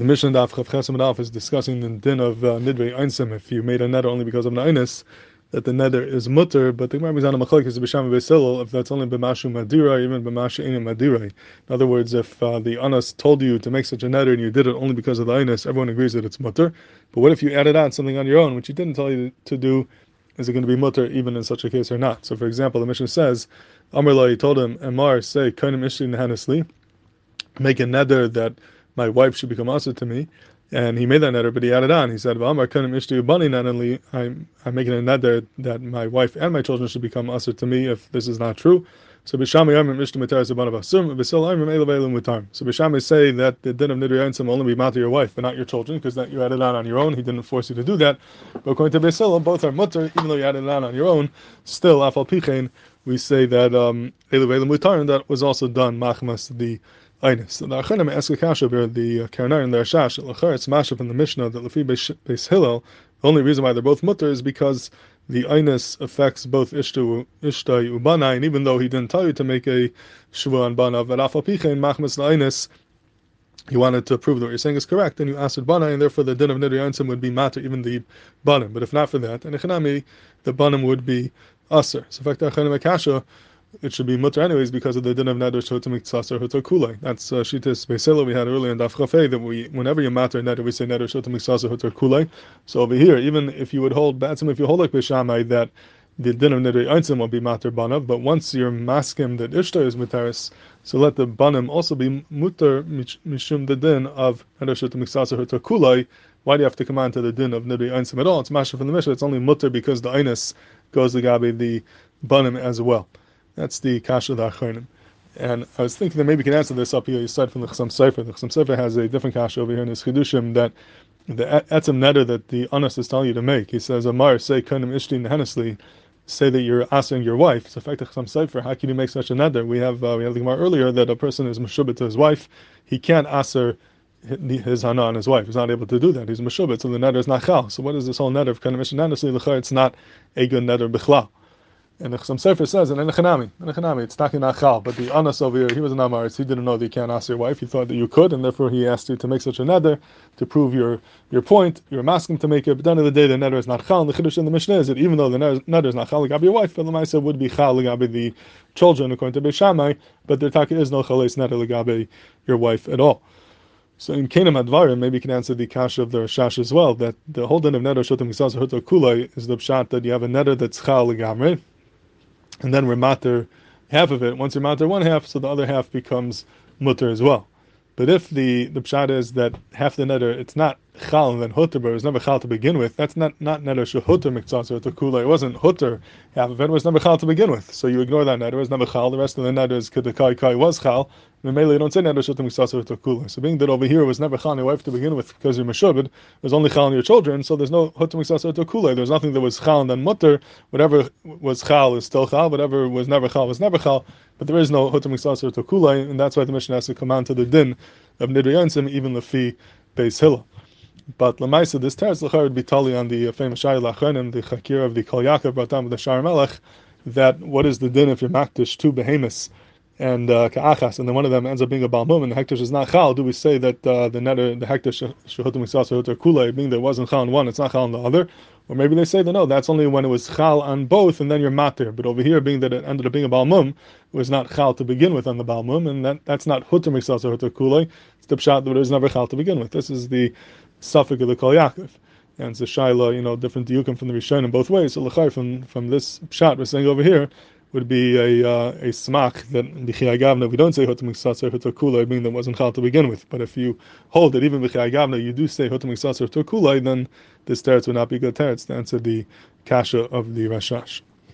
The Mishnah Daf Chav is discussing the din of uh, Nidre. If you made a neder only because of an Einis, that the neder is mutter, but the Gemara is on a machlokes b'sham b'silil if that's only b'mashu madira, even b'mashu inu madira. In other words, if uh, the anas told you to make such a neder and you did it only because of the Einis, everyone agrees that it's mutter. But what if you added on something on your own which he didn't tell you to do? Is it going to be mutter even in such a case or not? So, for example, the Mishnah says, Amr told him, Amar, say, kainim ishli nehanisli, make a neder that my wife should become also to me. And he made that neder, but he added on. He said, "V'amar kanim ishtu bani nanali." I'm I'm making a neder that my wife and my children should become usher to me if this is not true. So Bishami Yamim Ishtu Materas Abanav Asum V'Sil Yamim Eilav Eilim Mutar. So Bishami say that the din of Nidri Yinsim only be matter your wife, but not your children, because that you added on on your own. He didn't force you to do that. But according to Beisil, both are mutter, even though you added on on your own. Still, Afal Pichein, we say that um, and that was also done Machmas the Einis. The Achanim ask a kasha over the uh, Keren Orah and the Rashash. Lachar it's mashaf in the Mishnah that Lefi Beis Hillel. The only reason why they're both mutter is because the Einis affects both Ishtai Ubana, and even though he didn't tell you to make a Shvu on Bana, but Afapicha in Machmas Einis, he wanted to prove that what you're saying is correct, and you asked Bana, and therefore the din of Nidri would be matter, even the Banim. But if not for that, and the Banim would be Aser. So, fact, Achanim Akasha, it should be mutter anyways because of the din of neder shotim mitzvah or kulei. That's uh, shitas beisela we had earlier in daf chafei that we whenever you matter neder we say neder shotim mitzvah or kulei. So over here, even if you would hold batzim, if you hold like beishamai that the din of neder einzim will be matter banav, but once you're maskim that ishtar is mutaris, so let the banim also be mutter mishum the din of neder shotim mitzvah or kulei. Why do you have to come on to the din of neder einzim at all? It's masha from the mishnah. It's only mutter because the einis goes to gabi the banim as well. That's the kasha of the achronim. And I was thinking that maybe you can answer this up here aside from the Chassam Sofer. The Chassam Sofer has a different kasha over here in his Chidushim that the etzem neder that the Anas is telling you to make. He says, Amar, say kanim ishtin henesli, say that you're asking your wife. Fact, the Chassam Sofer, how can you make such a neder? We have uh, we have the Gemara earlier that a person is meshubit to his wife. He can't aser his hana on his wife. He's not able to do that. He's meshubit, so the neder is not chal. So, what is this whole neder of kanim ishtin henesli? It's not a good neder bichlal. And the Chassam Sofer says, and Enechanami, Enechanami, it's Taki Nachal, but the Anas over here, he was an Amaritz, he didn't know that you can't ask your wife, he thought that you could, and therefore he asked you to make such a neder to prove your your point, you're asking to make it, but at the end of the day, the neder is not Chal, and the Chiddush in the Mishnah is that even though the neder is not Chal, Gabi your wife, the Lamaisa would be Chal, Gabi the children, according to Beishamai, but there is no Chales neder, Gabi your wife at all. So in Kenam Advarim, maybe you can answer the kasha of the Rashash as well, that the whole din of neder shotim kisas kulay is the pshat that you have a neder that's chal legamre, and then we're half of it. Once you're one half, so the other half becomes mutter as well. But if the the pshat is that half the neder, it's not chal and then hutter, but it was never chal to begin with. That's not not neder shehutter or kula. It wasn't hutter. Half of it was never chal to begin with. So you ignore that neder. It was never chal. The rest of the neder is kedekai kai was chal. Mainly you don't say neder shehutter or kula. So being that over here was never chal on your wife to begin with because you're meshubed, was only chal on your children. So there's no hutter or kula. There's nothing that was chal and then mutter. Whatever was chal is still chal. Whatever was never chal was never chal. But there is no hutter or kula, and that's why the Mishnah has to come on to the din of nidri even the fee Beis Hillel. But Lamaisa, this teretz lachar would be tali on the famous Shai Lachanim, the Chakir of the Kol Yaakov brought down with the Shar Melech, that what is the din if you're makdish two behemoths and uh, ka'achas, and then one of them ends up being a balmum, and the hektish is not chal, do we say that uh, the netter, the hektish shehutim shehutar kule, being that it wasn't chal on one, it's not chal on the other, or maybe they say that no, that's only when it was chal on both, and then you're matir. But over here, being that it ended up being a balmum, it was not chal to begin with on the balmum, and that, that's not misas shehutar kule. It's the pshat that it was never chal to begin with. This is the suffix of the kol Yaakov. And a shaila, you know, different diukim from the Rishon in both ways. So l'chai from from this shot we're saying over here would be a uh, a smach that b'chiyai gavna we don't say hotam miksasar hotakula meaning that wasn't chal to begin with. But if you hold that even b'chiyai gavna you do say hotam miksasar hotakula, then this teretz would not be good teretz to answer the kasha of the Rashash.